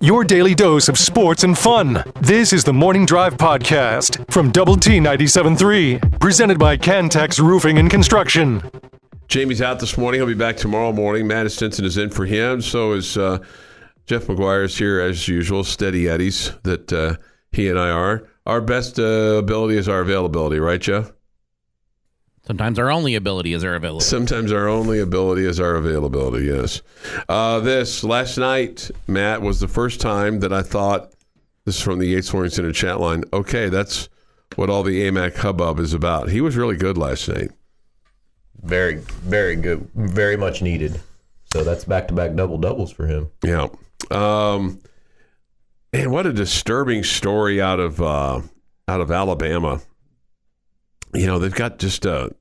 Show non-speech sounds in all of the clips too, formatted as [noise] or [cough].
Your daily dose of sports and fun. This is the Morning Drive Podcast from Double T 97.3, presented by Cantex Roofing and Construction. Jamie's out this morning. He'll be back tomorrow morning. Matt Estenson is in for him. So is uh, Jeff McGuire is here as usual. Steady Eddies that uh, he and I are. Our best uh, ability is our availability, right, Jeff? Sometimes our only ability is our availability. Sometimes our only ability is our availability. Yes. Uh, this last night, Matt was the first time that I thought. This is from the Yates Flooring Center chat line. Okay, that's what all the Aimaq hubbub is about. He was really good last night. Very, very good. Very much needed. So that's back to back double doubles for him. Yeah. Um, and what a disturbing story out of uh, out of Alabama. You know they've got just a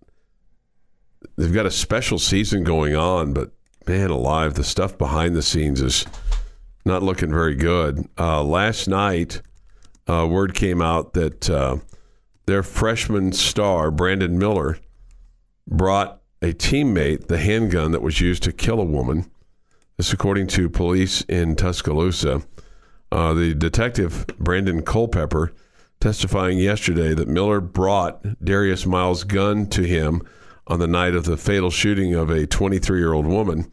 they've got a special season going on, but man alive, the stuff behind the scenes is not looking very good. Uh, last night, uh, word came out that uh, their freshman star Brandon Miller brought a teammate the handgun that was used to kill a woman. This, according to police in Tuscaloosa. Uh, the detective, Brandon Culpepper, testifying yesterday that Miller brought Darius Miles' gun to him on the night of the fatal shooting of a 23 year old woman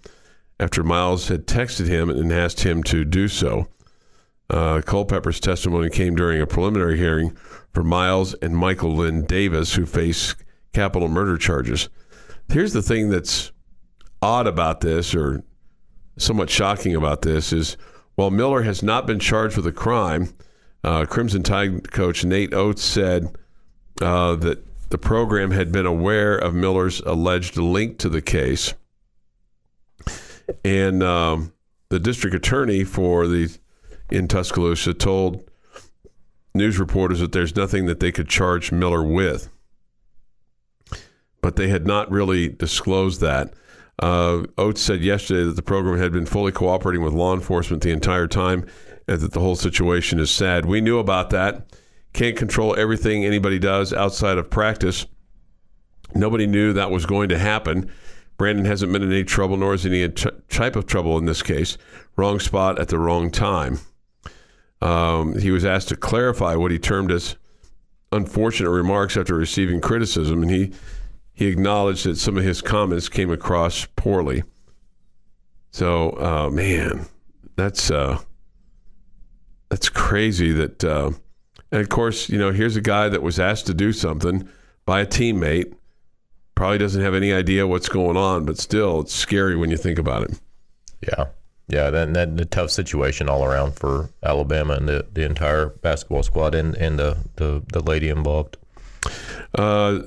after Miles had texted him and asked him to do so. Uh, Culpepper's testimony came during a preliminary hearing for Miles and Michael Lynn Davis, who face capital murder charges. Here's the thing that's odd about this, or somewhat shocking about this, is while Miller has not been charged with a crime, uh, Crimson Tide coach Nate Oats said uh, that the program had been aware of Miller's alleged link to the case. And um, the district attorney for the in Tuscaloosa told news reporters that there's nothing that they could charge Miller with. But they had not really disclosed that. Uh, Oats said yesterday that the program had been fully cooperating with law enforcement the entire time and that the whole situation is sad. We knew about that. Can't control everything anybody does outside of practice. Nobody knew that was going to happen. Brandon hasn't been in any trouble, nor is any type of trouble in this case. Wrong spot at the wrong time. Um, he was asked to clarify what he termed as unfortunate remarks after receiving criticism, and he he acknowledged that some of his comments came across poorly. So, uh, man, that's uh, that's crazy. That uh, and of course, you know, here's a guy that was asked to do something by a teammate. Probably doesn't have any idea what's going on, but still, it's scary when you think about it. Yeah, yeah, that that a tough situation all around for Alabama and the, the entire basketball squad and and the the, the lady involved. Uh,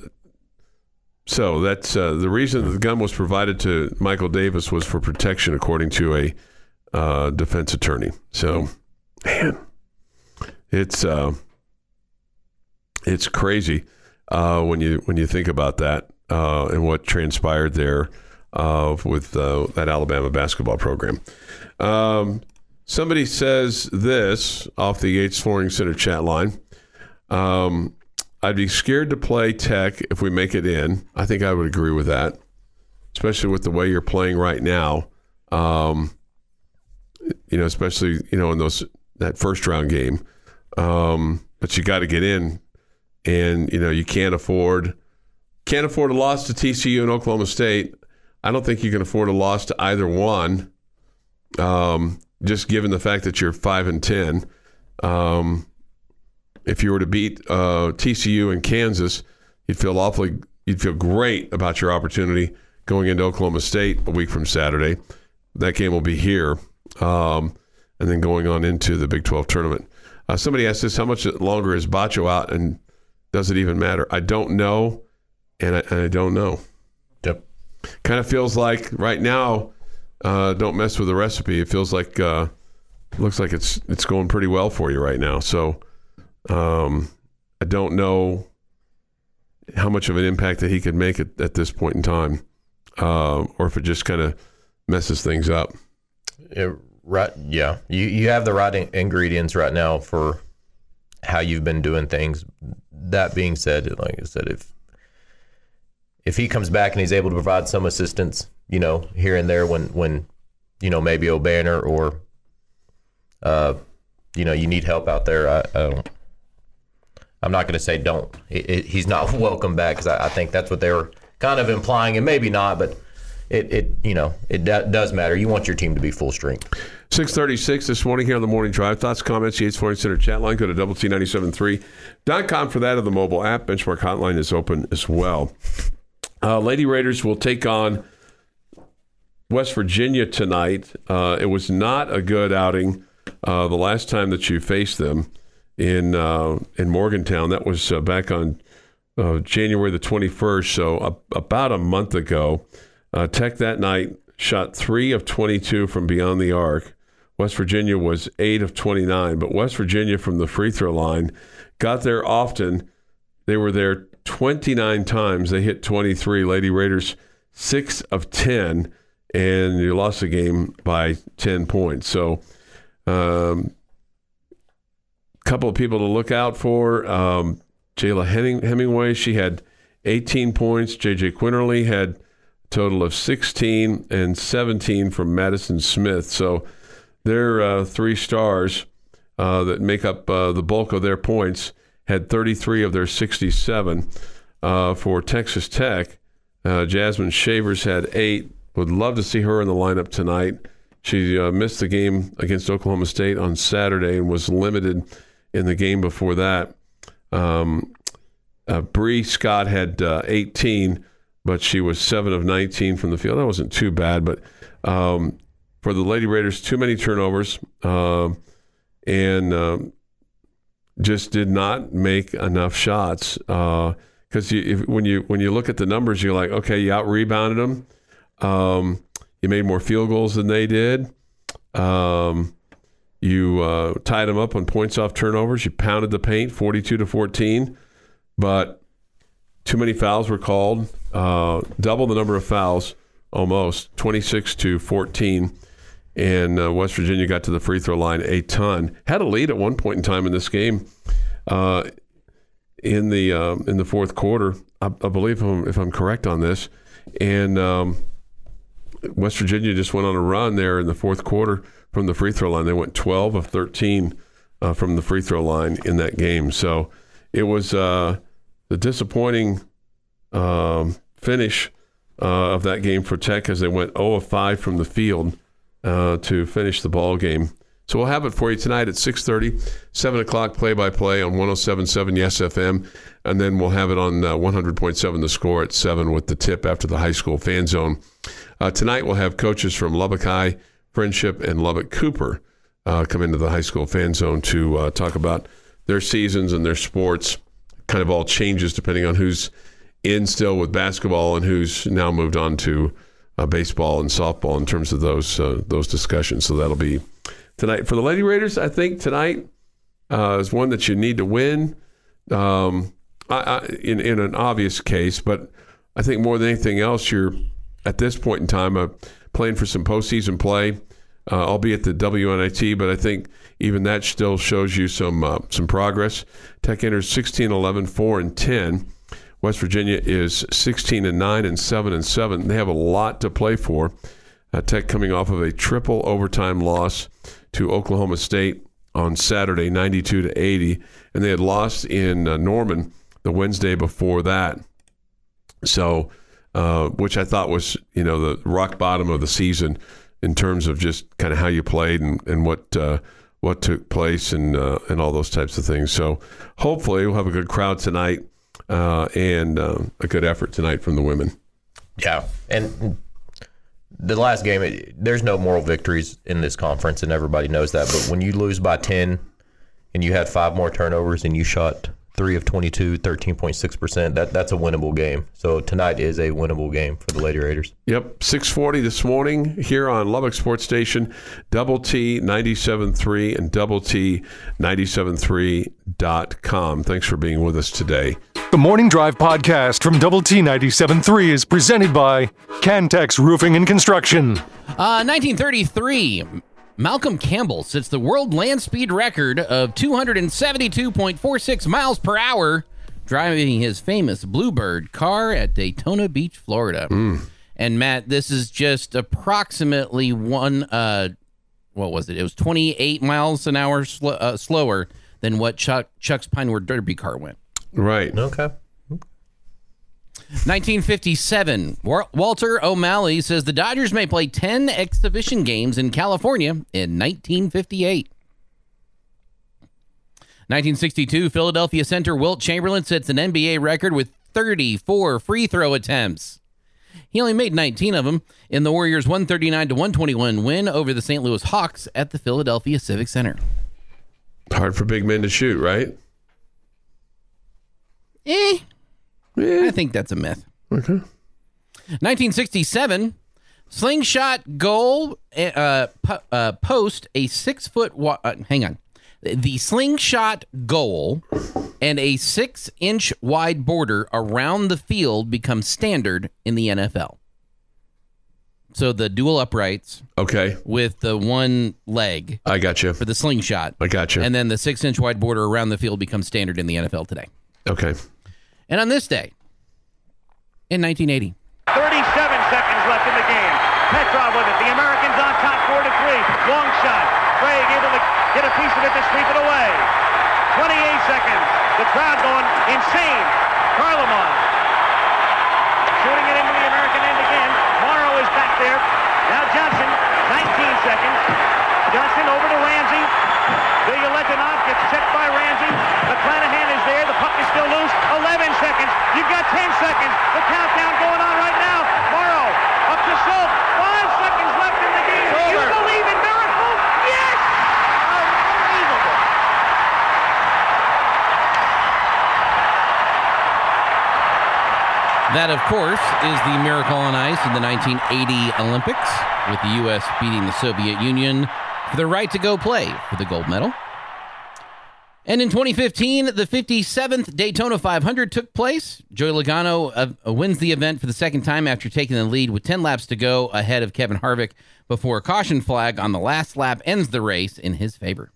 so that's uh, the reason the gun was provided to Michael Davis was for protection, according to a uh, defense attorney. So, man, it's uh, it's crazy uh, when you when you think about that uh, and what transpired there uh, with that Alabama basketball program. Um, somebody says this off the Yates Flooring Center chat line. Um, I'd be scared to play Tech if we make it in. I think I would agree with that, especially with the way you're playing right now. Um, you know, especially you know in those that first round game. Um, but you got to get in, and you know you can't afford can't afford a loss to TCU and Oklahoma State. I don't think you can afford a loss to either one. Um, just given the fact that you're five and ten. Um, if you were to beat uh, TCU and Kansas, you'd feel awfully, you'd feel great about your opportunity going into Oklahoma State a week from Saturday. That game will be here, um, and then going on into the Big 12 tournament. Uh, somebody asked this: How much longer is Batcho out, and does it even matter? I don't know, and I, and I don't know. Yep. Kind of feels like right now. Uh, don't mess with the recipe. It feels like uh, looks like it's it's going pretty well for you right now. So um, I don't know how much of an impact that he could make at, at this point in time, uh, or if it just kind of messes things up. It, right, yeah, you you have the right in- ingredients right now for how you've been doing things. That being said, like I said, if if he comes back and he's able to provide some assistance, you know, here and there when when you know maybe Obanor or uh, you know, you need help out there. I, I don't. I'm not going to say don't. He's not [laughs] welcome back because I, I, think that's what they were kind of implying, and maybe not, but it, it you know it does matter. You want your team to be full strength. 636 this morning here on the Morning Drive. Thoughts, comments, Yates Flooring Center chat line. Go to double T973.com for that, or the mobile app. Benchmark hotline is open as well. Uh, Lady Raiders will take on West Virginia tonight. Uh, it was not a good outing uh, the last time that you faced them in uh, in Morgantown. That was uh, back on uh, January the 21st, so about a month ago. Tech that night shot three of 22 from beyond the arc. West Virginia was eight of 29, but West Virginia from the free throw line got there often. They were there 29 times. They hit 23. Lady Raiders, six of 10, and you lost the game by 10 points. So, a um, couple of people to look out for. Um, Jayla Hemingway, she had 18 points. JJ Quinerly had total of 16 and 17 from Madison Smith. So their uh, three stars uh, that make up uh, the bulk of their points had 33 of their 67 uh, for Texas Tech. Uh, Jasmine Shavers had eight. Would love to see her in the lineup tonight. She uh, missed the game against Oklahoma State on Saturday and was limited in the game before that. Um, Bree Scott had 18 but she was seven of 19 from the field. That wasn't too bad, but um, for the Lady Raiders, too many turnovers uh, and uh, just did not make enough shots. Because uh, when you when you look at the numbers, you're like, okay, you out rebounded them. Um, you made more field goals than they did. Um, you uh, tied them up on points off turnovers. You pounded the paint, 42 to 14, but too many fouls were called uh, double the number of fouls, almost 26 to 14. And uh, West Virginia got to the free throw line a ton. Had a lead at one point in time in this game. Uh, in the uh, in the fourth quarter, I, I believe if I'm, if I'm, correct on this, and um, West Virginia just went on a run there in the fourth quarter from the free throw line. They went 12 of 13 uh, from the free throw line in that game. So it was uh, the disappointing um, finish uh, of that game for Tech as they went 0 of 5 from the field uh, to finish the ball game. So we'll have it for you tonight at 6:30, 7 o'clock play-by-play on 107.7 Yes FM, and then we'll have it on uh, 100.7 The Score at 7 with the tip after the high school fan zone. Uh, tonight we'll have coaches from Lubbock High, Friendship, and Lubbock Cooper uh, come into the high school fan zone to talk about their seasons and their sports. Kind of all changes depending on who's in still with basketball and who's now moved on to uh, baseball and softball in terms of those uh, those discussions. So that'll be tonight for the Lady Raiders. I think tonight uh, is one that you need to win. Um, I, I, in in an obvious case, but I think more than anything else, you're at this point in time uh, playing for some postseason play, uh, albeit the WNIT. But I think even that still shows you some uh, some progress. Tech enters 16, 11, 4, and 10. West Virginia is 16 and 9 and 7 and 7. They have a lot to play for. Uh, Tech coming off of a triple overtime loss to Oklahoma State on Saturday, 92 to 80, and they had lost in uh, Norman the Wednesday before that. So, uh, which I thought was you know the rock bottom of the season in terms of just kind of how you played and and what uh, what took place and uh, and all those types of things. So, hopefully, we'll have a good crowd tonight uh, and uh, a good effort tonight from the women. Yeah, and the last game, it, there's no moral victories in this conference, and everybody knows that. But when you lose by ten, and you had five more turnovers, and you shot three of 22, 13.6%. That, that's a winnable game. So tonight is a winnable game for the Lady Raiders. Yep. 640 this morning here on Lubbock Sports Station, Double T 97.3 and Double T 97.3.com. Thanks for being with us today. The Morning Drive podcast from Double T 97.3 is presented by Cantex Roofing and Construction. Uh, 1933. Malcolm Campbell sets the world land speed record of 272.46 miles per hour driving his famous Bluebird car at Daytona Beach, Florida. Mm. And Matt, this is just approximately one uh, what was it? It was 28 miles an hour sl- uh, slower than what Chuck Chuck's Pinewood Derby car went. Right. Okay. 1957, Walter O'Malley says the Dodgers may play 10 exhibition games in California in 1958. 1962, Philadelphia center Wilt Chamberlain sets an NBA record with 34 free throw attempts. He only made 19 of them in the Warriors' 139 to 121 win over the St. Louis Hawks at the Philadelphia Civic Center. Hard for big men to shoot, right? Eh, Yeah. I think that's a myth. Okay. 1967, slingshot goal uh, po- uh, post a six foot. Wa- uh, hang on, the slingshot goal and a six inch wide border around the field become standard in the NFL. So the dual uprights Okay. with the one leg I got you. for the slingshot, I got you. and then the six inch wide border around the field becomes standard in the NFL today. okay. And on this day, in 1980. 37 seconds left in the game. Petrov with it. The Americans on top, four to three. Long shot. Craig able to get a piece of it to sweep it away. 28 seconds. The crowd going insane. Kharlamov shooting it into the American end again. Morrow is back there. Now Johnson, 19 seconds. Johnson over to Ramsey. Ilya Letonov gets checked by Ramsey. McClanahan is there. The puck is still loose. 11 seconds. You've got 10 seconds. The countdown going on right now. Morrow up to Schultz. Five seconds left in the game. Do you believe in miracles? Yes! Unbelievable. That, of course, is the Miracle on Ice in the 1980 Olympics, with the U.S. beating the Soviet Union for the right to go play for the gold medal. And in 2015, the 57th Daytona 500 took place. Joey Logano uh, wins the event for the second time after taking the lead with 10 laps to go ahead of Kevin Harvick before a caution flag on the last lap ends the race in his favor.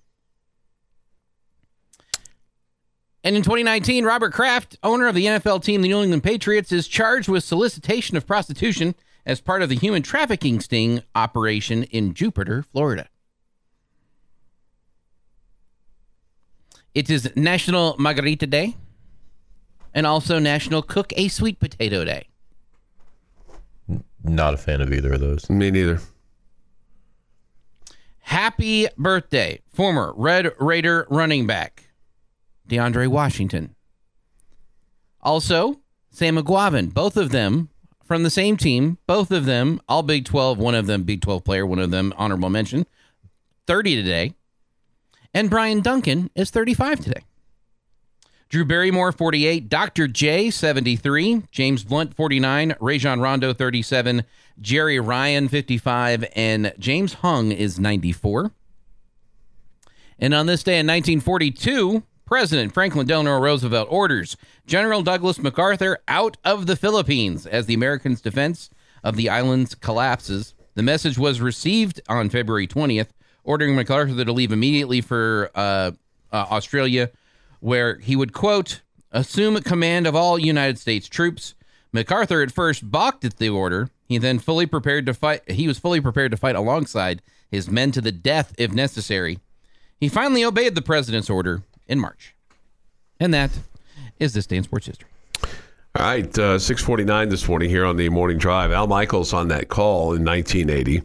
And in 2019, Robert Kraft, owner of the NFL team, the New England Patriots, is charged with solicitation of prostitution as part of the human trafficking sting operation in Jupiter, Florida. It is National Margarita Day and also National Cook a Sweet Potato Day. Not a fan of either of those. Me neither. Happy birthday, former Red Raider running back DeAndre Washington. Also, Sam Eguavoen, both of them from the same team, both of them all Big 12, one of them Big 12 player, one of them honorable mention, 30 today. And Brian Duncan is 35 today. Drew Barrymore, 48. Dr. J, 73. James Blunt, 49. Rajon Rondo, 37. Jeri Ryan, 55. And James Hong is 94. And on this day in 1942, President Franklin Delano Roosevelt orders General Douglas MacArthur out of the Philippines as the Americans' defense of the islands collapses. The message was received on February 20th, ordering MacArthur to leave immediately for uh, uh, Australia, where he would, quote, assume command of all United States troops. MacArthur at first balked at the order. He then fully prepared to fight. He was fully prepared to fight alongside his men to the death if necessary. He finally obeyed the president's order in March. And that is this day in sports history. All right, uh, 649 this morning here on the morning drive. Al Michaels on that call in 1980.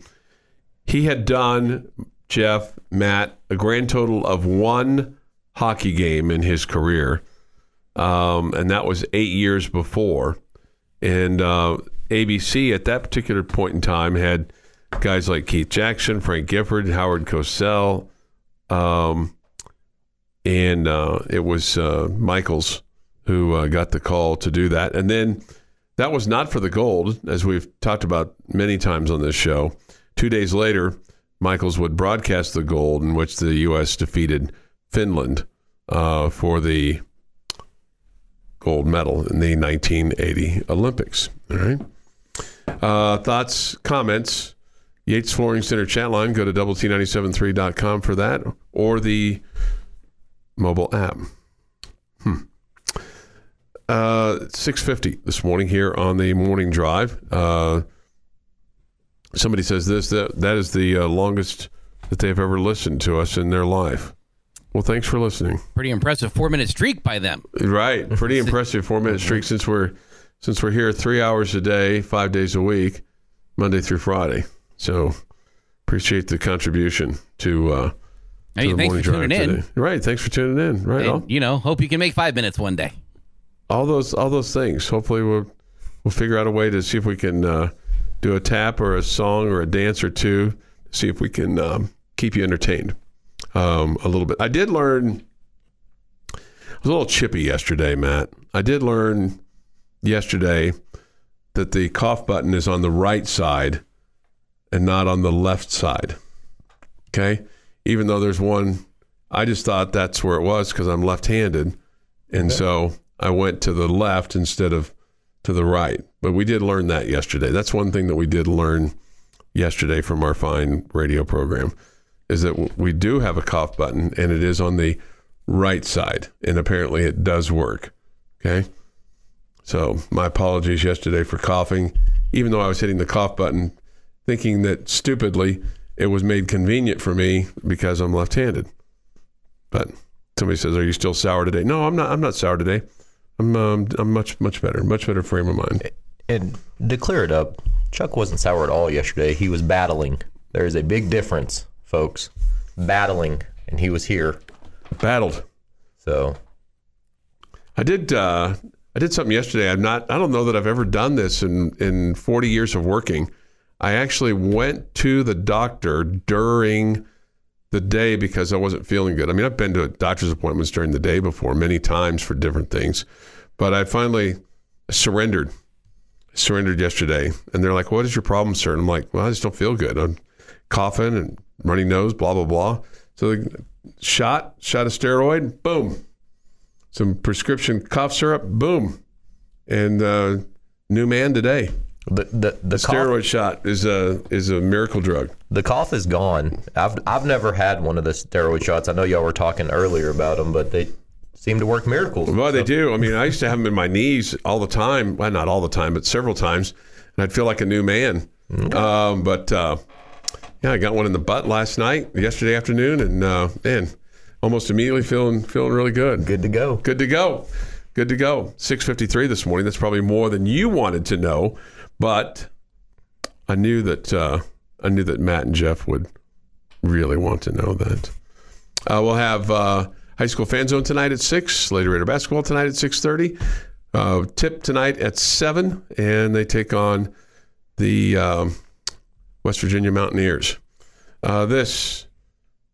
He had done, Jeff, Matt, a grand total of one hockey game in his career. Um, and that was eight years before. And uh, ABC at that particular point in time had guys like Keith Jackson, Frank Gifford, Howard Cosell, um, and uh, it was uh, Michaels who uh, got the call to do that. And then that was not for the gold, as we've talked about many times on this show. Two days later, Michaels would broadcast the gold in which the U.S. defeated Finland uh, for the gold medal in the 1980 Olympics. All right. Uh, thoughts, comments, Yates Flooring Center chat line. Go to double T973.com for that or the mobile app. Hmm. Uh, 650 this morning here on the morning drive. Uh, somebody says this that that is the uh, longest that they've ever listened to us in their life. Well, thanks for listening. Pretty impressive four minute streak by them. Right, [laughs] pretty impressive four minute streak since we're since we're here three hours a day, five days a week, Monday through Friday. So appreciate the contribution to. Uh, Hey, to the thanks morning for tuning in. today. Right, thanks for tuning in. Right, And, you know, hope you can make five minutes one day. all those all those things. Hopefully, we'll we'll figure out a way to see if we can uh, do a tap or a song or a dance or two. See if we can um, keep you entertained um, a little bit. I did learn. I was a little chippy yesterday, Matt. I did learn yesterday that the cough button is on the right side and not on the left side. Okay, even though there's one, I just thought that's where it was because I'm left-handed, and so I went to the left instead of to the right. But we did learn that yesterday. That's one thing that we did learn yesterday from our fine radio program is that we do have a cough button and it is on the right side and apparently it does work. Okay? So, my apologies yesterday for coughing even though I was hitting the cough button thinking that stupidly it was made convenient for me because I'm left-handed. But somebody says, "Are you still sour today?" No, I'm not. I'm not sour today. I'm um, I'm much much better. Much better frame of mind. And to clear it up, Chuck wasn't sour at all yesterday. He was battling. There is a big difference, folks. Battling, and he was here. Battled. So I did. Uh, I did something yesterday. I'm not. I don't know that I've ever done this in in 40 years of working. I actually went to the doctor during the day because I wasn't feeling good. I mean, I've been to doctor's appointments during the day before many times for different things, but I finally surrendered. Surrendered yesterday, and they're like, "What is your problem, sir?" And I'm like, "Well, I just don't feel good. I'm coughing and running nose, blah blah blah." So, the shot, shot a steroid, boom, some prescription cough syrup, boom, and uh, new man today. the the the cough, Steroid shot is a is a miracle drug. the cough is gone. I've I've never had one of the steroid shots. I know y'all were talking earlier about them, but they seem to work miracles. Well, they do. I mean, I used to have them in my knees all the time. Well, not all the time, but several times, and I'd feel like a new man. Um, but uh, yeah, I got one in the butt last night, yesterday afternoon, and uh, man, almost immediately feeling feeling really good. Good to go. Good to go. Good to go. 6:53 this morning. That's probably more than you wanted to know, but I knew that uh, I knew that Matt and Jeff would really want to know that. Uh, we'll have uh, high school fan zone tonight at six. Later Raider basketball tonight at 6:30. Uh, tip tonight at seven, and they take on the um, West Virginia Mountaineers. Uh, this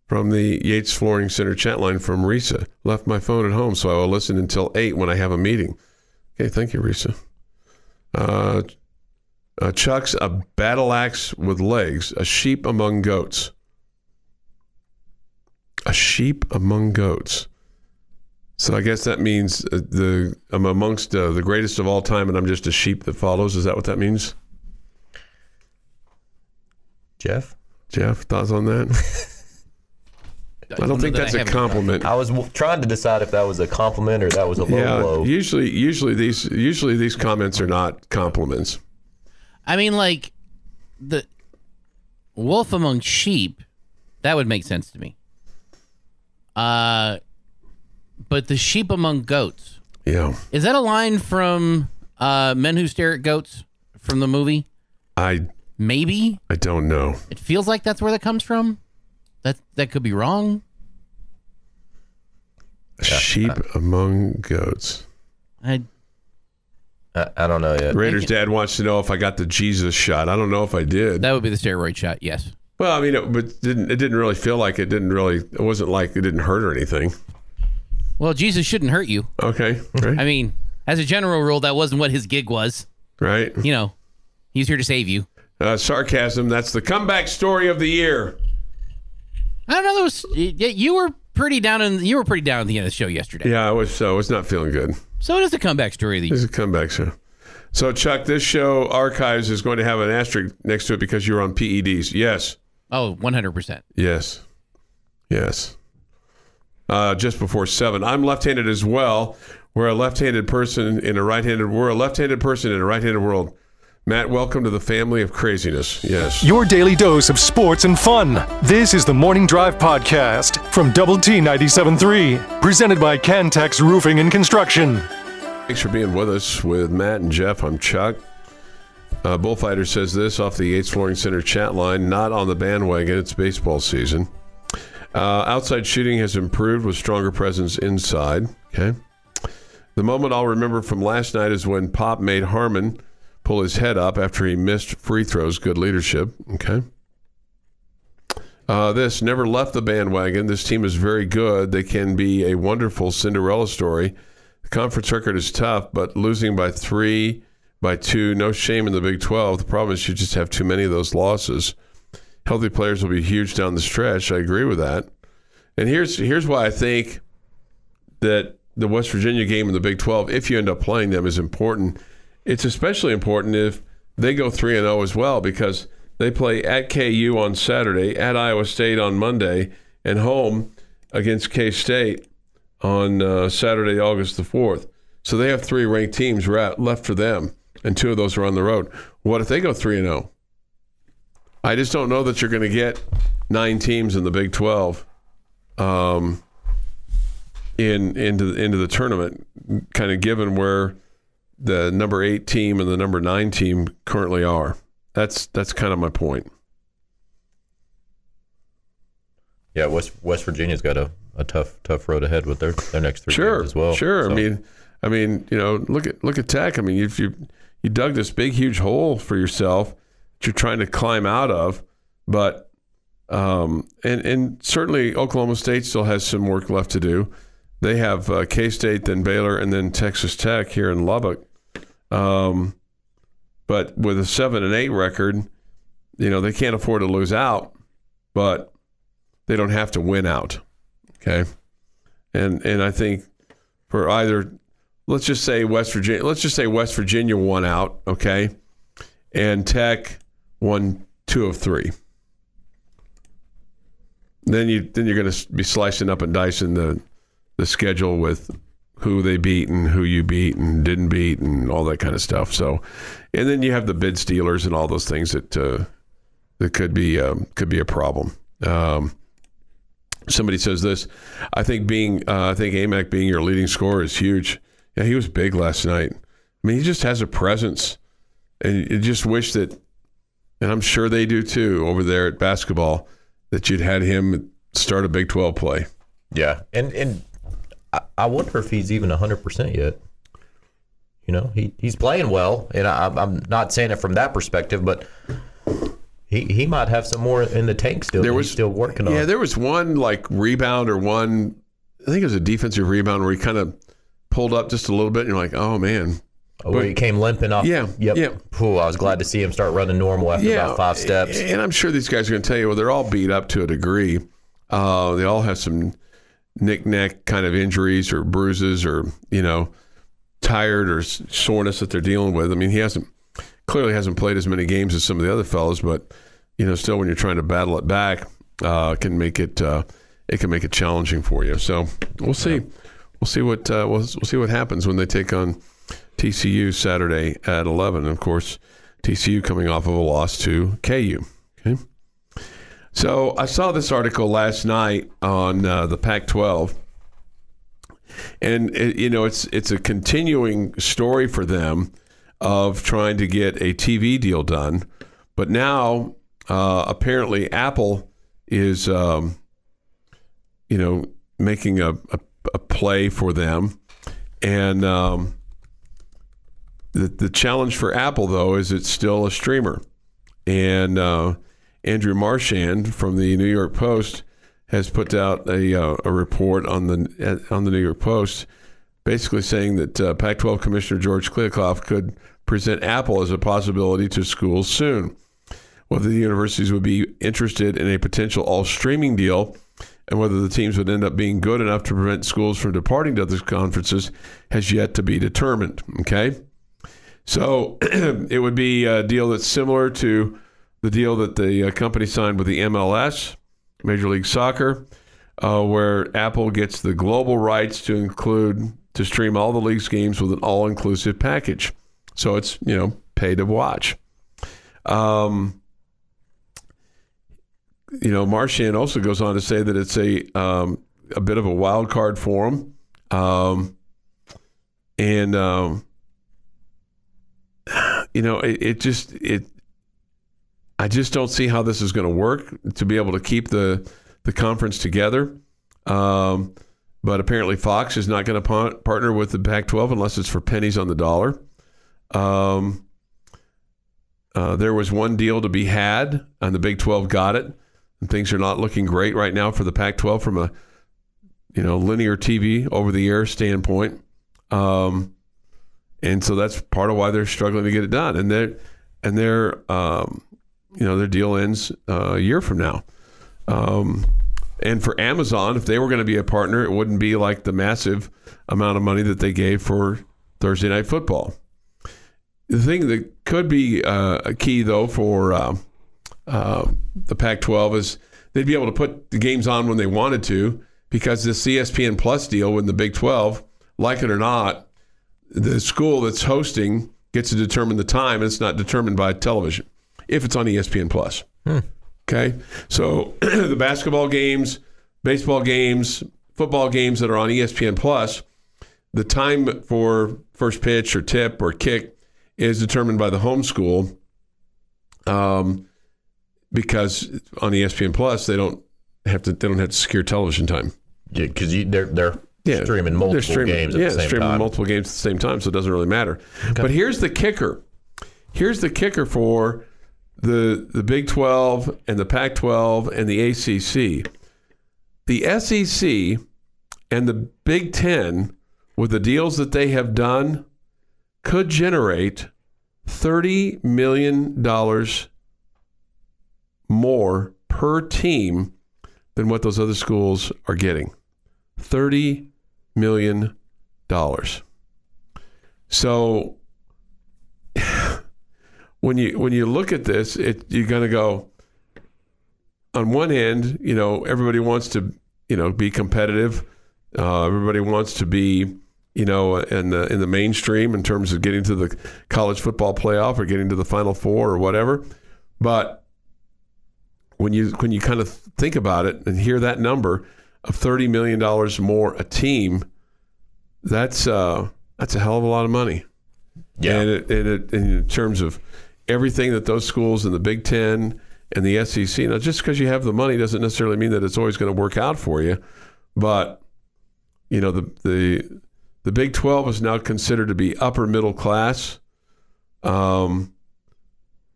from the Yates Flooring Center chat line from Risa. Left my phone at home, so I will listen until 8 when I have a meeting. Okay, thank you, Risa. Uh, uh, Chuck's a battle axe with legs, a sheep among goats. A sheep among goats. So I guess that means uh, the I'm amongst uh, the greatest of all time, and I'm just a sheep that follows. Is that what that means, Jeff, Jeff? Thoughts on that? [laughs] I don't think know that that's I a haven't- compliment. I was w- trying to decide if that was a compliment or that was a low Yeah, blow. usually, usually these usually these comments are not compliments. I mean, like the wolf among sheep. That would make sense to me. Uh, but the sheep among goats. Yeah, Is that a line from uh, Men Who Stare at Goats from the movie? I Maybe. I don't know. It feels like that's where that comes from. That that could be wrong. Sheep among goats. I I, I don't know yet. Raiders dad wants to know if I got the Jesus shot. I don't know if I did. that would be the steroid shot. Yes. Well, I mean, it, but didn't it didn't really feel like it didn't really. It wasn't like it didn't hurt or anything. Well, Jesus shouldn't hurt you. Okay, right, I mean, as a general rule, that wasn't what his gig was. right. You know, he's here to save you. Uh, sarcasm. That's the comeback story of the year. I don't know. That was yeah, you were pretty down in you were pretty down at the end of the show yesterday. Yeah, I was. So I was not feeling good. So it is the comeback story of the year. Is a comeback show. So Chuck, this show archives is going to have an asterisk next to it because you're on PEDs. Yes. Oh, 100%. Yes. Yes. Uh, just before seven. I'm left-handed as well. We're a left-handed person in a right-handed. We're a left-handed person in a right-handed world. Matt, welcome to the family of craziness. Yes. Your daily dose of sports and fun. This is the Morning Drive Podcast from Double T 97.3, presented by Cantex Roofing and Construction. Thanks for being with us with Matt and Jeff. I'm Chuck. Uh, Bullfighter says this off the Yates Flooring Center chat line not on the bandwagon, it's baseball season. Uh, outside shooting has improved with stronger presence inside. Okay. The moment I'll remember from last night is when Pop made Harmon pull his head up after he missed free throws. Good leadership. Okay. Uh, this never left the bandwagon. This team is very good. They can be a wonderful Cinderella story. The conference record is tough, but losing by three, by two, no shame in the Big 12. The problem is you just have too many of those losses. Healthy players will be huge down the stretch. I agree with that. And here's here's why I think that the West Virginia game in the Big 12, if you end up playing them, is important. It's especially important if they go 3 and 0 as well because they play at KU on Saturday, at Iowa State on Monday, and home against K State on uh, Saturday, August the 4th. So they have three ranked teams left for them, and two of those are on the road. What if they go 3 and 0? I just don't know that you're going to get nine teams in the Big 12 um, in into into the tournament, kind of given where the number eight team and the number nine team currently are. That's that's kind of my point. Yeah, West West Virginia's got a, a tough tough road ahead with their, their next three sure, games as well. Sure, So, I mean, I mean, you know, look at look at Tech. I mean, if you you dug this big huge hole for yourself that you're trying to climb out of, but um, and and certainly Oklahoma State still has some work left to do. They have uh, K State, then Baylor, and then Texas Tech here in Lubbock. Um, but with a seven and eight record, you know they can't afford to lose out, but they don't have to win out. Okay, and and I think for either, let's just say West Virginia, let's just say West Virginia won out. Okay, and Tech won two of three. Then you then you're going to be slicing up and dicing the the schedule with who they beat and who you beat and didn't beat and all that kind of stuff. So, and then you have the bid stealers and all those things that uh, that could be um, could be a problem. Um, somebody says this. I think being uh, I think Aimaq being your leading scorer is huge. Yeah, he was big last night. I mean, he just has a presence, and you just wish that, and I'm sure they do too over there at basketball, that you'd had him start a Big 12 play. Yeah, and and I, wonder if he's even hundred percent yet. You know, he, he's playing well, and I, I'm not saying it from that perspective, but he he might have some more in the tank still. There was he's still working on. Yeah, there was one like rebound or one. I think it was a defensive rebound where he kind of pulled up just a little bit, and you're like, oh man, Oh, where he came limping off. Yeah, Yep. yeah. Ooh, I was glad to see him start running normal after about five steps. And I'm sure these guys are going to tell you, well, they're all beat up to a degree. Uh, they all have some knick-knack kind of injuries or bruises or, you know, tired or soreness that they're dealing with. I mean, he hasn't clearly hasn't played as many games as some of the other fellows, but, you know, still when you're trying to battle it back, uh, can make it uh, it can make it challenging for you. So we'll see. We'll see what uh, we'll, we'll see what happens when they take on TCU Saturday at 11. And of course, TCU coming off of a loss to KU. Okay. So I saw this article last night on uh, the Pac-12, and it, you know it's it's a continuing story for them of trying to get a TV deal done, but now uh, apparently Apple is um, you know making a, a, a play for them, and um, the the challenge for Apple though is it's still a streamer, and uh, Andrew Marchand from the New York Post has put out a uh, a report on the on the New York Post, basically saying that uh, Pac-12 Commissioner George Kliavkoff could present Apple as a possibility to schools soon. Whether the universities would be interested in a potential all streaming deal and whether the teams would end up being good enough to prevent schools from departing to other conferences has yet to be determined. Okay. So [clears throat] it would be a deal that's similar to the deal that the uh, company signed with the MLS, Major League Soccer, uh, where Apple gets the global rights to include to stream all the league's games with an all-inclusive package. So it's you know pay to watch. Um, you know, Marchand also goes on to say that it's a um, a bit of a wild card for him, um, and um, you know, it, it just it. I just don't see how this is going to work to be able to keep the the conference together. Um, but apparently, Fox is not going to pa- partner with the Pac-12 unless it's for pennies on the dollar. Um, uh, there was one deal to be had, and the Big 12 got it. And things are not looking great right now for the Pac-12 from a you know linear TV over the air standpoint. Um, and so that's part of why they're struggling to get it done. And they're and their um, you know their deal ends uh, a year from now. Um, and for Amazon, if they were going to be a partner, it wouldn't be like the massive amount of money that they gave for Thursday Night Football. The thing that could be uh, a key, though, for uh, uh, the Pac 12 is they'd be able to put the games on when they wanted to because this ESPN Plus deal with the Big 12, like it or not, the school that's hosting gets to determine the time, and it's not determined by television if it's on ESPN Plus. Okay, so [clears throat] the basketball games, baseball games, football games that are on ESPN Plus, the time for first pitch or tip or kick is determined by the home school. Um, because on ESPN Plus they don't have to they don't have to secure television time. Yeah, because they're they're Yeah, streaming multiple they're streaming- games at yeah, the same streaming time. multiple games at the same time, so it doesn't really matter. But here's the kicker. Here's the kicker for the the Big 12 and the Pac 12 and the ACC. The SEC and the Big 10 with the deals that they have done could generate 30 million dollars more per team than what those other schools are getting. 30 million dollars. So [sighs] when you when you look at this, it you're going to go on one end, you know, everybody wants to, you know, be competitive. Uh, everybody wants to be, you know, in the in the mainstream in terms of getting to the college football playoff or getting to the Final Four or whatever. But when you when you kind of think about it and hear that number of thirty million dollars more a team, that's uh, that's a hell of a lot of money. Yeah. And, it, and it, in terms of everything that those schools in the Big Ten and the SEC, now just because you have the money doesn't necessarily mean that it's always going to work out for you. But you know the the the Big Twelve is now considered to be upper middle class, um,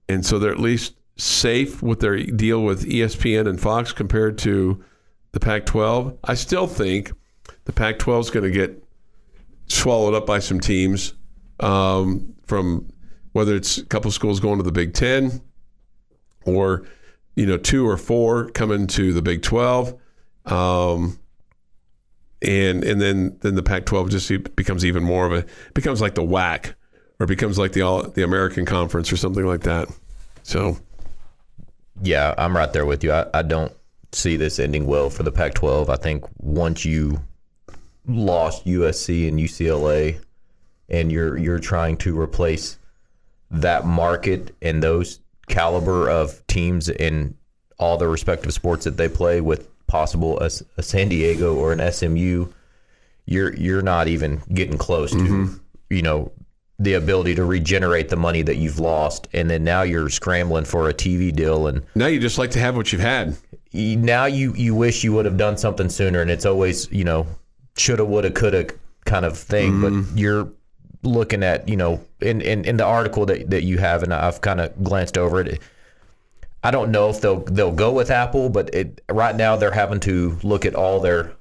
and so they're at least safe with their deal with ESPN and Fox compared to the Pac-12. I still think the Pac-12 is going to get swallowed up by some teams um, from whether it's a couple schools going to the Big Ten or you know two or four coming to the Big Twelve, um, and and then then the Pac-12 just becomes even more of a becomes like the WAC or becomes like the all the American Conference or something like that. So Yeah, I'm right there with you. I, I don't see this ending well for the Pac 12. I think once you lost USC and UCLA and you're you're trying to replace that market and those caliber of teams in all the respective sports that they play with possible a, a San Diego or an SMU, you're you're not even getting close to mm-hmm. you know the ability to regenerate the money that you've lost, and then now you're scrambling for a TV deal, and now you just like to have what you've had. you- now you you wish you would have done something sooner, and it's always you know shoulda, woulda, coulda kind of thing, but mm-hmm. you're looking at you know in, in, in the article that, that you have and I've kind of glanced over it I don't know if they'll they'll go with Apple but it right now they're having to look at all their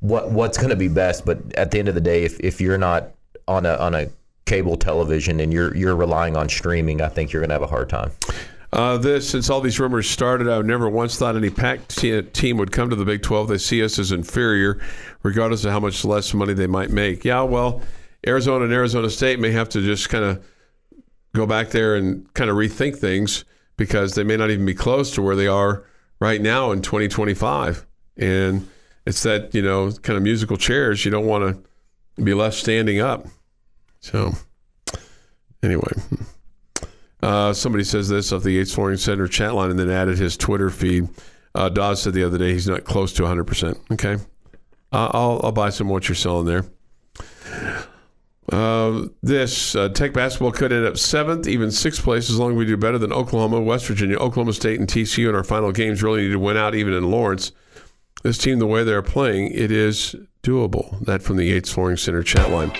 what what's going to be best but at the end of the day if, if you're not on a on a cable television and you're you're relying on streaming I think you're going to have a hard time Uh, this, since all these rumors started, I never once thought any Pac te- team would come to the Big 12. They see us as inferior, regardless of how much less money they might make. Yeah, well, Arizona and Arizona State may have to just kind of go back there and kind of rethink things because they may not even be close to where they are right now in 2025. And it's that, you know, kind of musical chairs. You don't want to be left standing up. So, anyway. Uh, somebody says this off the Yates Flooring Center chat line and then added his Twitter feed. Uh, said the other day he's not close to 100%. Okay. Uh, I'll, I'll buy some of what you're selling there. Uh, this uh, Tech basketball could end up seventh, even sixth place, as long as we do better than Oklahoma, West Virginia, Oklahoma State, and TCU in our final games. Really need to win out, even in Lawrence. This team, the way they're playing, it is doable. That from the Yates Flooring Center chat line.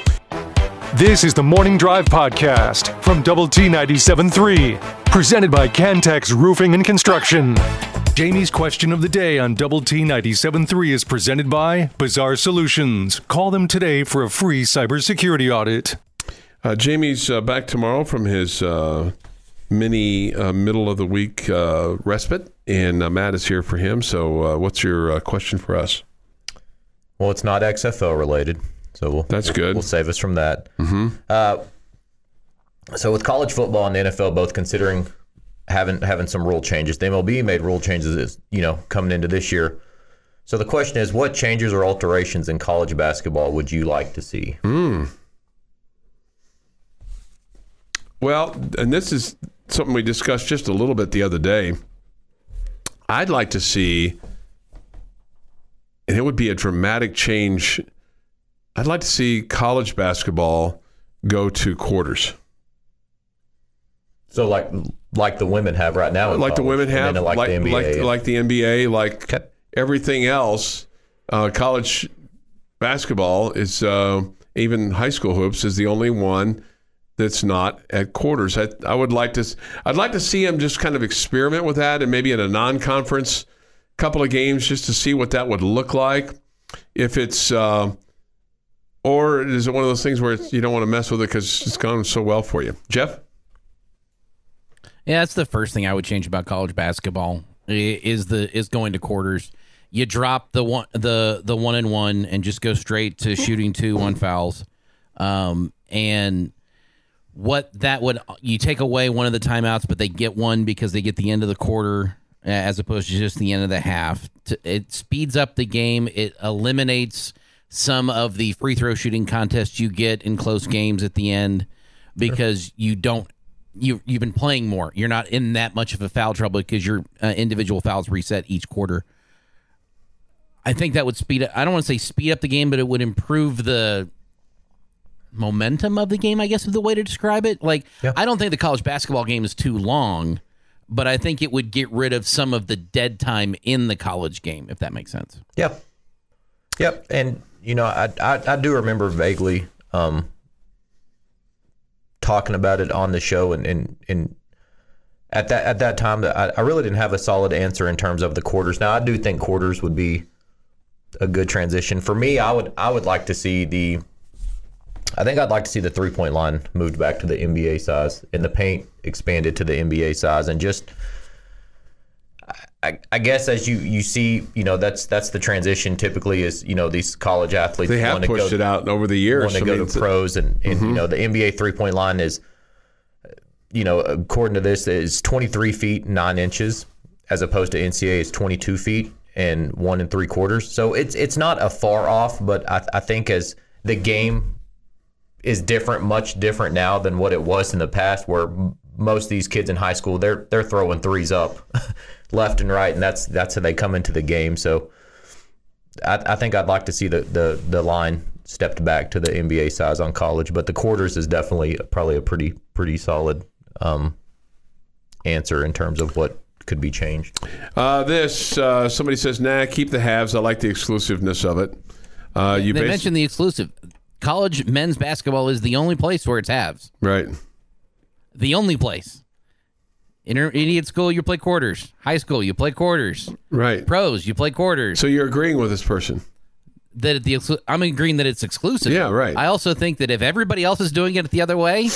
This is the Morning Drive Podcast from Double T 97.3, presented by Cantex Roofing and Construction. Jamie's question of the day on Double T 97.3 is presented by Bizarre Solutions. Call them today for a free cybersecurity audit. Uh, Jamie's uh, back tomorrow from his uh, mini uh, middle of the week uh, respite, and uh, Matt is here for him. So, uh, what's your uh, question for us? Well, it's not XFL related, so we'll, That's good. We'll save us from that. Mm-hmm. Uh, so with college football and the NFL both considering having having some rule changes, the MLB made rule changes, you know, coming into this year. So the question is, what changes or alterations in college basketball would you like to see? Well, and this is something we discussed just a little bit the other day. I'd like to see, and it would be a dramatic change. I'd like to see college basketball go to quarters. So like like the women have right now, like the women have, like, like the NBA. like, like the NBA, like Okay. everything else. Uh, college basketball is uh, even high school hoops is the only one that's not at quarters. I, I would like to. I'd like to see them just kind of experiment with that, and maybe in a non-conference couple of games just to see what that would look like. If it's uh, or is it one of those things where you don't want to mess with it because it's gone so well for you, Jeff? Yeah, that's the first thing I would change about college basketball is the is going to quarters. You drop the one the the one and one and just go straight to shooting two on fouls. Um, and what that would you take away one of the timeouts, but they get one because they get the end of the quarter as opposed to just the end of the half. It speeds up the game. It eliminates some of the free throw shooting contests you get in close games at the end because you don't you you've been playing more. You're not in that much of a foul trouble because your uh, individual fouls reset each quarter. I think that would speed up. I don't want to say speed up the game, but it would improve the momentum of the game. I guess is the way to describe it. Like Yeah. I don't think the college basketball game is too long, but I think it would get rid of some of the dead time in the college game, if that makes sense. Yep. Yep. And you know, I I, I do remember vaguely um, talking about it on the show, and and, and at that at that time, I, I really didn't have a solid answer in terms of the quarters. Now, I do think quarters would be a good transition for me. I would I would like to see the. I think I'd like to see the three point line moved back to the NBA size and the paint expanded to the NBA size and just I, I guess as you you see, you know, that's that's the transition. Typically, is you know these college athletes They have pushed go, it out over the years. want to I go mean, to pros, and, and you mm-hmm. know the NBA three point line is, you know, according to this, is twenty three feet nine inches, as opposed to NCAA is twenty two feet and one and three quarters. So it's it's not a far off, but I, I think as the game is different, much different now than what it was in the past, where most of these kids in high school they're they're throwing threes up, [laughs] left and right, and that's that's how they come into the game. So I, I think I'd like to see the, the the line stepped back to the NBA size on college, but the quarters is definitely probably a pretty pretty solid um, answer in terms of what could be changed. Uh, this uh, somebody says, "Nah, keep the halves. I like the exclusiveness of it." Uh, you They basi- mentioned the exclusive. College men's basketball is the only place where it's halves. right? The only place. Intermediate school, you play quarters. High school, you play quarters. Right. Pros, you play quarters. So you're agreeing with this person? that the I'm agreeing that it's exclusive. Yeah, right. I also think that if everybody else is doing it the other way,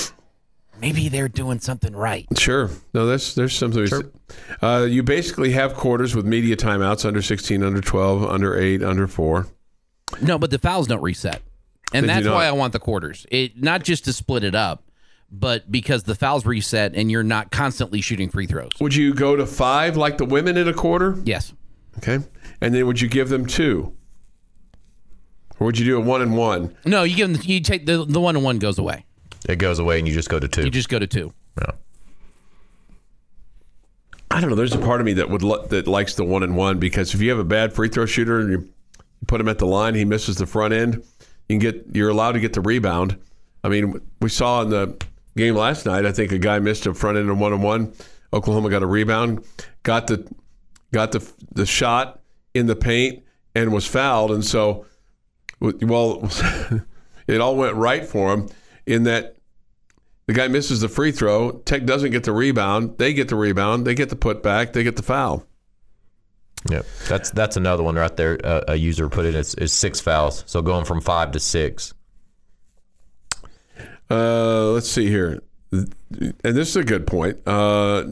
maybe they're doing something right. Sure. No, there's there's something. Uh, you basically have quarters with media timeouts under 16, under 12, under 8, under 4. No, but the fouls don't reset, and They that's why. I want the quarters. It not just to split it up, but because the fouls reset and you're not constantly shooting free throws. Would you go to 5 like the women in a quarter? Yes. Okay. And then would you give them 2? Or would you do a 1 and 1? No, you give them. You take the the one and one goes away. It goes away and you just go to two. You just go to two. Yeah. Okay. And then would you You just go to two. give them 2? Yeah. I don't know. There's a part of me that would li- that likes the one and one because if you have a bad free throw shooter and you put him at the line, he misses the front end. You can get you're allowed to get the rebound. I mean, we saw in the game last night. I think a guy missed a front end and one on one. Oklahoma got a rebound, got the got the the shot in the paint, and was fouled. And so, well, [laughs] it all went right for him in that the guy misses the free throw. Tech doesn't get the rebound. They get the rebound. They get the putback. They get the foul. Yeah, that's that's another one right there. Uh, a user put in it is six fouls, so going from five to six. Uh, let's see here, and this is a good point. Uh,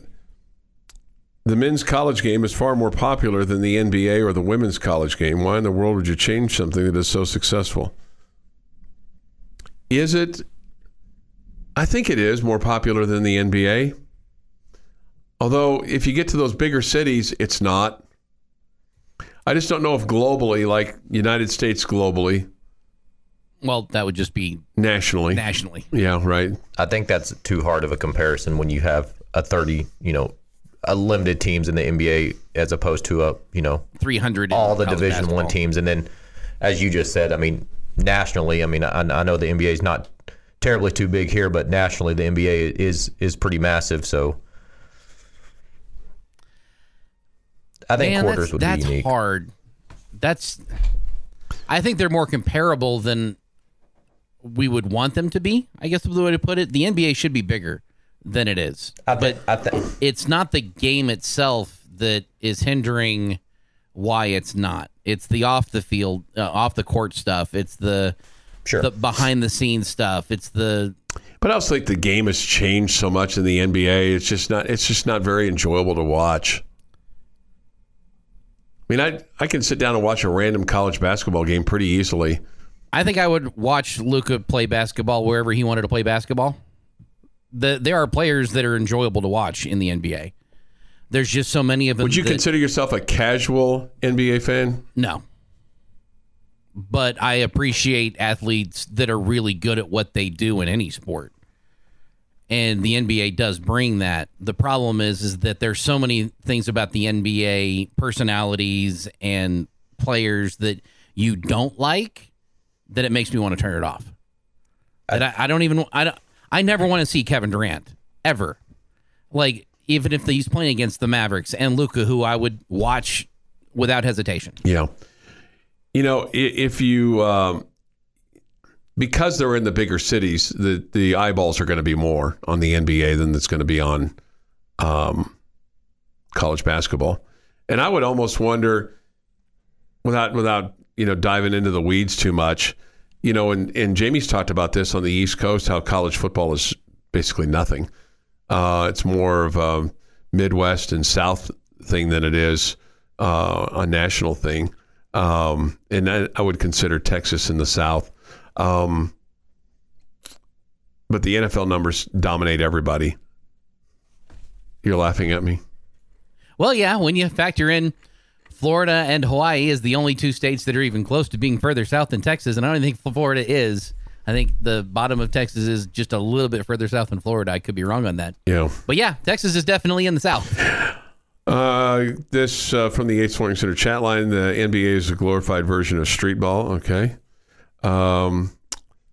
the men's college game is far more popular than the NBA or the women's college game. Why in the world would you change something that is so successful? Is it? I think it is more popular than the NBA. Although, if you get to those bigger cities, it's not. I just don't know if globally, like United States globally, Well, that would just be nationally. nationally. yeah, right. I think that's too hard of a comparison when you have a thirty, you know, a limited teams in the NBA as opposed to a, you know, 300 all the college Division One teams, and then, as you just said, I mean, nationally, I mean, I, I know the NBA is not terribly too big here, but nationally, the NBA is is pretty massive. So, I think Man, quarters that's, would that's be unique. That's hard. That's. I think they're more comparable than we would want them to be. I guess is the way to put it. The NBA should be bigger than it is, I but I think it's not the game itself that is hindering why it's not. It's the off the field, uh, off the court stuff. It's the sure. the behind the scenes stuff. It's the But I also think the game has changed so much in the NBA. It's just not. It's just not very enjoyable to watch. I mean, I I can sit down and watch a random college basketball game pretty easily. I think I would watch Luka play basketball wherever he wanted to play basketball. The, there are players that are enjoyable to watch in the NBA. There's just so many of them. Would you that- consider yourself a casual NBA fan? No. But I appreciate athletes that are really good at what they do in any sport. And the NBA does bring that. The problem is is that there's so many things about the NBA personalities and players that you don't like that it makes me want to turn it off. That I, I don't even I don't, I never want to see Kevin Durant ever. Like even if he's playing against the Mavericks and Luka, who I would watch without hesitation. Yeah. You know, if you um, because they're in the bigger cities, the the eyeballs are going to be more on the NBA than it's going to be on um, college basketball. And I would almost wonder, without without you know diving into the weeds too much, you know, and and Jamie's talked about this on the East Coast, how college football is basically nothing. Uh, it's more of a Midwest and South thing than it is uh, a national thing. Um, and I, I would consider Texas in the South. Um, but the NFL numbers dominate everybody. You're laughing at me. Well, yeah, when you factor in Florida and Hawaii is the only two states that are even close to being further south than Texas, and I don't think Florida is. I think the bottom of Texas is just a little bit further south than Florida. I could be wrong on that. Yeah. But yeah, Texas is definitely in the south. Uh, this uh, from the Yates Flooring Center chat line. The NBA is a glorified version of street ball. Okay. Um,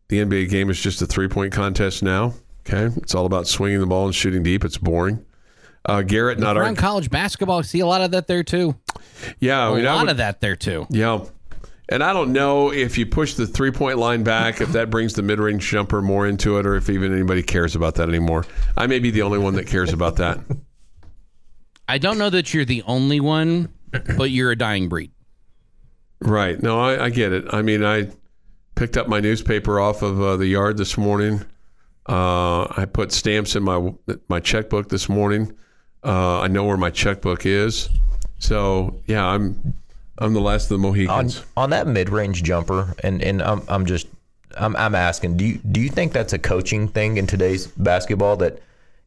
the NBA game is just a three point contest now. Okay. It's all about swinging the ball and shooting deep. It's boring. Uh, Garrett, not our. college basketball, I see a lot of that there too. Yeah. I A mean, I lot would- of that there too. Yeah. And I don't know if you push the three point line back, if that brings the mid range jumper more into it, or if even anybody cares about that anymore. I may be the only one that cares about that. [laughs] I don't know that you're the only one, but you're a dying breed. Right. No, I, I get it. I mean, I picked up my newspaper off of uh, the yard this morning. Uh, I put stamps in my my checkbook this morning. Uh, I know where my checkbook is. So yeah, I'm I'm the last of the on Mohicans. on that mid range jumper, and and I'm I'm just I'm I'm asking, do you do you think that's a coaching thing in today's basketball that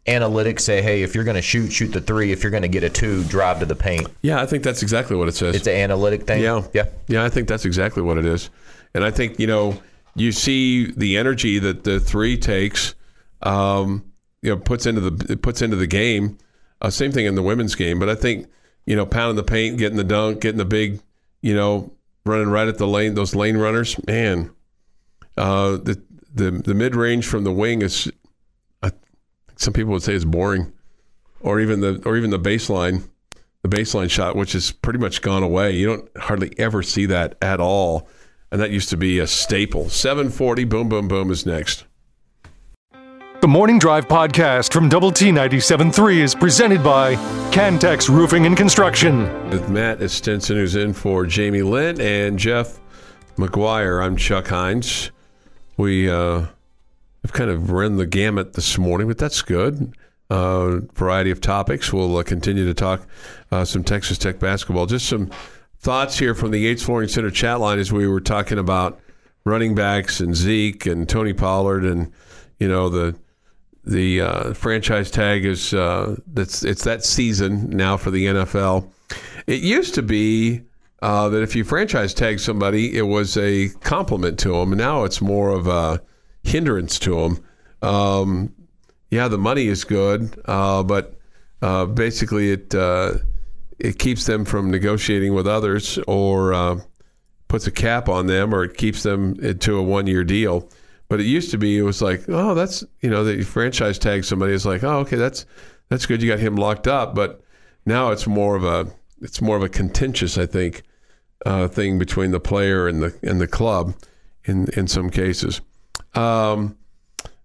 analytics say, hey, if you're going to shoot, shoot the three. If you're going to get a two, drive to the paint. yeah, I think that's exactly what it says. It's an analytic thing. Yeah. yeah. Yeah, I think that's exactly what it is. And I think, you know, you see the energy that the three takes, um, you know, puts into the it puts into the game. Uh, same thing in the women's game, but I think you know pounding the paint, getting the dunk, getting the big, you know, running right at the lane, those lane runners, man. Uh, the the the mid range from the wing is, some people would say is boring, or even the or even the baseline, the baseline shot, which has pretty much gone away. You don't hardly ever see that at all, and that used to be a staple. Seven forty, boom, boom, boom is next. The Morning Drive podcast from Double T 97.3 is presented by Cantex Roofing and Construction. With Matt Estenson, who's in for Jamie Lent and Jeff McGuire. I'm Chuck Heinz. We uh, have kind of run the gamut this morning, but that's good. Uh, variety of topics. We'll uh, continue to talk uh, some Texas Tech basketball. Just some thoughts here from the Yates Flooring Center chat line as we were talking about running backs and Zeke and Tony Pollard and you know the the uh, franchise tag is uh, that's it's that season now for the NFL. It used to be uh, that if you franchise tag somebody, it was a compliment to them. Now it's more of a hindrance to them. Um, yeah, the money is good, uh, but uh, basically it uh, it keeps them from negotiating with others or puts a cap on them or it keeps them to a one year deal. But it used to be it was like, oh, that's you know, the franchise tag somebody is like, oh, okay, that's that's good. You got him locked up. But now it's more of a it's more of a contentious, I think, uh, thing between the player and the and the club in in some cases. Um,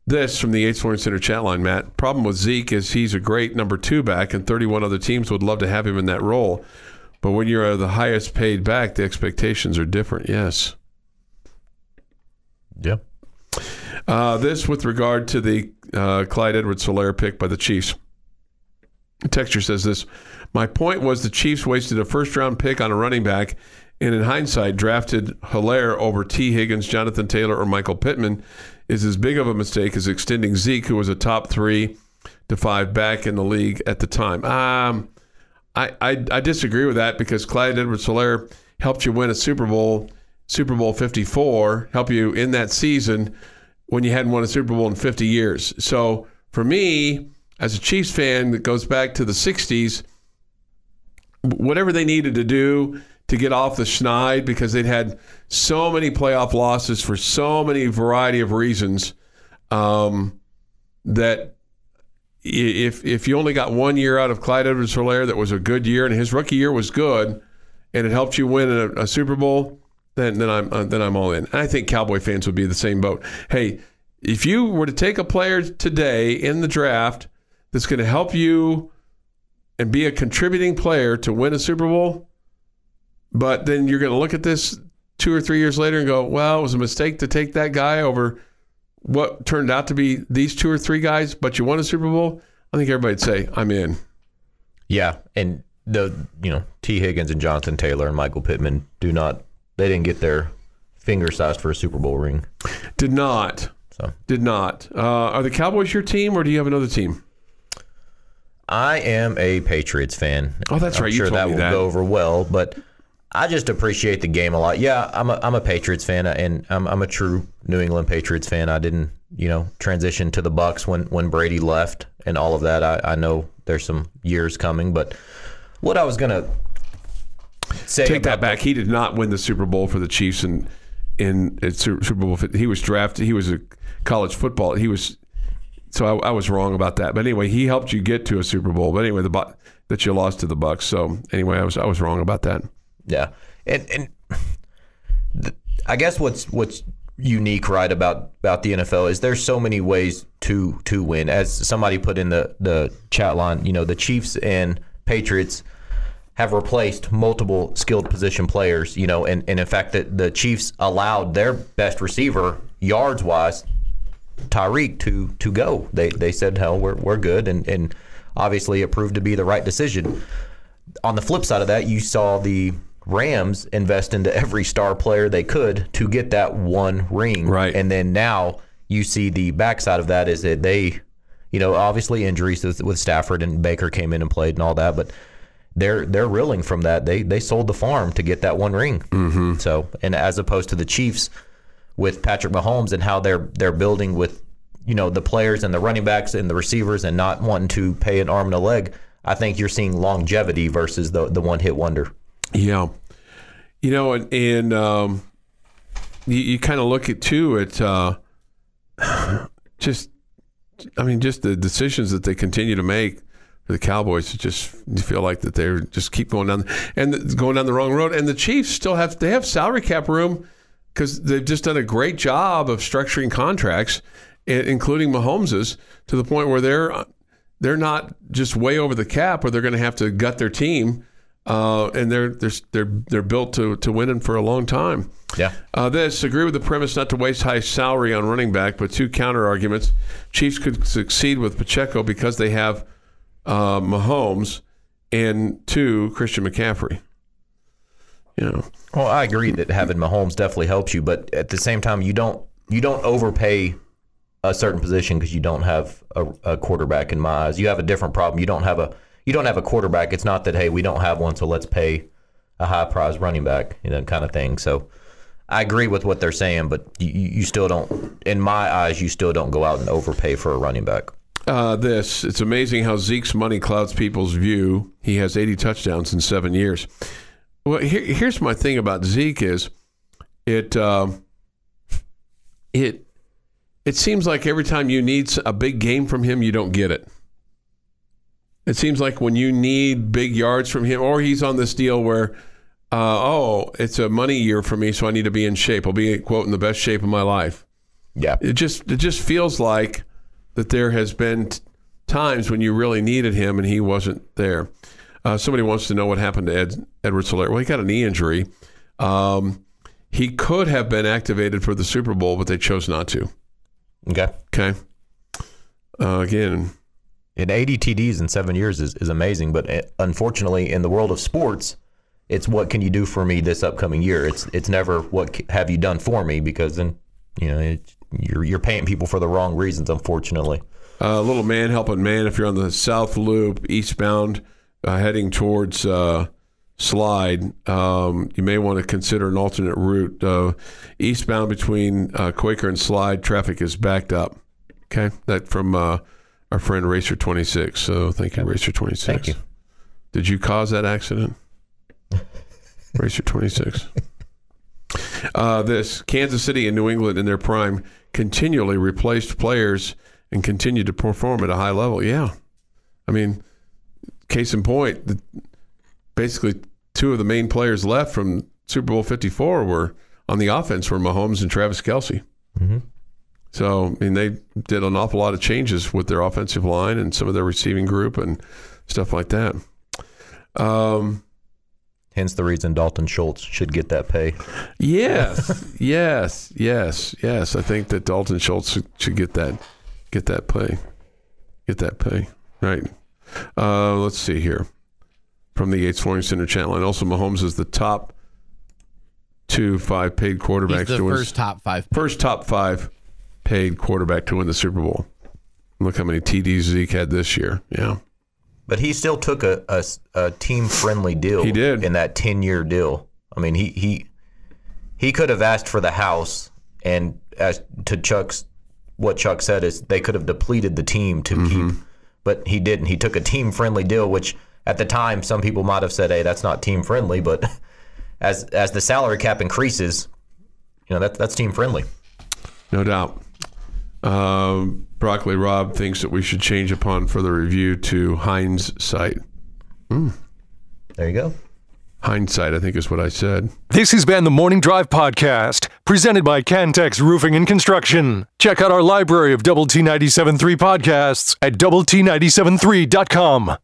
this from the Yates Flooring Center chat line, Matt. Problem with Zeke is he's a great number two back, and 31 other teams would love to have him in that role. But when you're the highest paid back, the expectations are different. Yes. Yeah. Uh, this with regard to the uh, Clyde Edwards Helaire pick by the Chiefs. The texture says this My point was the Chiefs wasted a first round pick on a running back and in hindsight drafted Helaire over Tee Higgins, Jonathan Taylor, or Michael Pittman is as big of a mistake as extending Zeke, who was a top three to five back in the league at the time. Um, I, I, I disagree with that because Clyde Edwards Helaire helped you win a Super Bowl, Super Bowl 54, help you in that season when you hadn't won a Super Bowl in 50 years. So for me, as a Chiefs fan that goes back to the 60s, whatever they needed to do to get off the schneid because they'd had so many playoff losses for so many variety of reasons um, that if if you only got one year out of Clyde Edwards Helaire that was a good year and his rookie year was good and it helped you win a, a Super Bowl, then then I'm uh, then I'm all in. And I think Cowboy fans would be the same boat. Hey, if you were to take a player today in the draft that's going to help you and be a contributing player to win a Super Bowl, but then you're going to look at this two or three years later and go, well, it was a mistake to take that guy over what turned out to be these two or three guys, but you won a Super Bowl. I think everybody'd say, I'm in. Yeah. And the, you know, Tee Higgins and Jonathan Taylor and Michael Pittman do not, they didn't get their finger sized for a Super Bowl ring. Did not. So Did not. Uh, are the Cowboys your team or do you have another team? I am a Patriots fan. Oh, that's I'm right. You Sure, that will that. go over well, but I just appreciate the game a lot. Yeah, I'm a, I'm a Patriots fan, and I'm, I'm a true New England Patriots fan. I didn't, you know, transition to the Bucks when when Brady left and all of that. I, I know there's some years coming, but what I was gonna say Take that back. He did not win the Super Bowl for the Chiefs in in Super Bowl. He was drafted. He was a college football. He was. So I, I was wrong about that. But anyway, he helped you get to a Super Bowl. But anyway, the that you lost to the Bucks. So anyway, I was I was wrong about that. Yeah, and and th- I guess what's what's unique right about about the NFL is there's so many ways to to win. As somebody put in the the chat line, you know, the Chiefs and Patriots have replaced multiple skilled position players. You know, and and in fact, that the Chiefs allowed their best receiver yards wise. Tyreek to to go. They they said, "Hell, we're we're good," and and obviously it proved to be the right decision on the flip side of that, you saw the Rams invest into every star player they could to get that one ring. Right. And then now you see the backside of that is that they, you know, obviously injuries with, with Stafford and Baker came in and played and all that, but they're they're reeling from that. They they sold the farm to get that one ring. Mm-hmm. So and as opposed to the Chiefs with Patrick Mahomes and how they're they're building with you know the players and the running backs and the receivers and not wanting to pay an arm and a leg. I think you're seeing longevity versus the the one hit wonder. Yeah, you know, and, and um, you, you kind of look at too at uh, [sighs] just, I mean, just the decisions that they continue to make the Cowboys. Just feel like that they're just keep going down and going down the wrong road. And the Chiefs still have they have salary cap room because they've just done a great job of structuring contracts, including Mahomes's, to the point where they're they're not just way over the cap, or they're going to have to gut their team. Uh, and they're they're they're they're built to to winning for a long time. Yeah. Uh, this agree with the premise not to waste high salary on running back, but two counter arguments: Chiefs could succeed with Pacheco because they have uh, Mahomes, and two Christian McCaffrey. You know. Well, I agree that having Mahomes definitely helps you, but at the same time, you don't you don't overpay a certain position because you don't have a, a, quarterback in my eyes. You have a different problem. You don't have a you don't have a quarterback. It's not that hey we don't have one, so let's pay a high prize running back, you know, kind of thing. So I agree with what they're saying, but you, you still don't, in my eyes, you still don't go out and overpay for a running back. Uh, this it's amazing how Zeke's money clouds people's view. He has 80 touchdowns in seven years. Well, here, here's my thing about Zeke is it uh, it it seems like every time you need a big game from him, you don't get it. It seems like when you need big yards from him, or he's on this deal where, uh, oh, it's a money year for me, so I need to be in shape. I'll be quote in the best shape of my life. Yeah, it just it just feels like that there has been t- times when you really needed him and he wasn't there. Uh, somebody wants to know what happened to Ed, Edwards Helaire. Well, he got a knee injury. Um, he could have been activated for the Super Bowl, but they chose not to. Okay. Okay. Uh, again, in 80 TDs in seven years is, is amazing, but it, uh, unfortunately, in the world of sports, it's what can you do for me this upcoming year. It's it's never what have you done for me because then you know it, you're you're paying people for the wrong reasons. Unfortunately, a uh, little man helping man. If you're on the South Loop eastbound, uh, heading towards uh, Slide, um, you may want to consider an alternate route. Uh, eastbound between uh, Quaker and Slide, traffic is backed up. Okay, that from uh, our friend Racer 26. So thank you. Racer 26. Thank you. Did you cause that accident? [laughs] Racer 26. Uh, this Kansas City and New England in their prime continually replaced players and continued to perform at a high level. Yeah, I mean, case in point, the, basically two of the main players left from Super Bowl 54 were on the offense were Mahomes and Travis Kelce. Mm-hmm. So, I mean, they did an awful lot of changes with their offensive line and some of their receiving group and stuff like that. Um, Hence the reason Dalton Schultz should get that pay. Yes, [laughs] yes, yes, yes. I think that Dalton Schultz should get that, get that pay, get that pay. Right. Uh, let's see here from the Yates Flooring Center channel. And also, Mahomes is the top two five paid quarterbacks. He's the first top five. First top five paid quarterback to win the Super Bowl. Look how many TDs Zeke had this year. Yeah. But he still took a, a, a team friendly deal. He did in that ten year deal. I mean, he he he could have asked for the house, and as to Chuck's what Chuck said is they could have depleted the team to mm-hmm. keep, but he didn't. He took a team friendly deal, which at the time, some people might have said, "Hey, that's not team friendly," but [laughs] as as the salary cap increases, you know that that's team friendly. No doubt. Um, Broccoli Rob thinks that we should change upon further review to hindsight. Mm. There you go. Hindsight, I think is what I said. This has been the Morning Drive Podcast, presented by Cantex Roofing and Construction. Check out our library of Double T 97.3 podcasts at double T 97.3.com.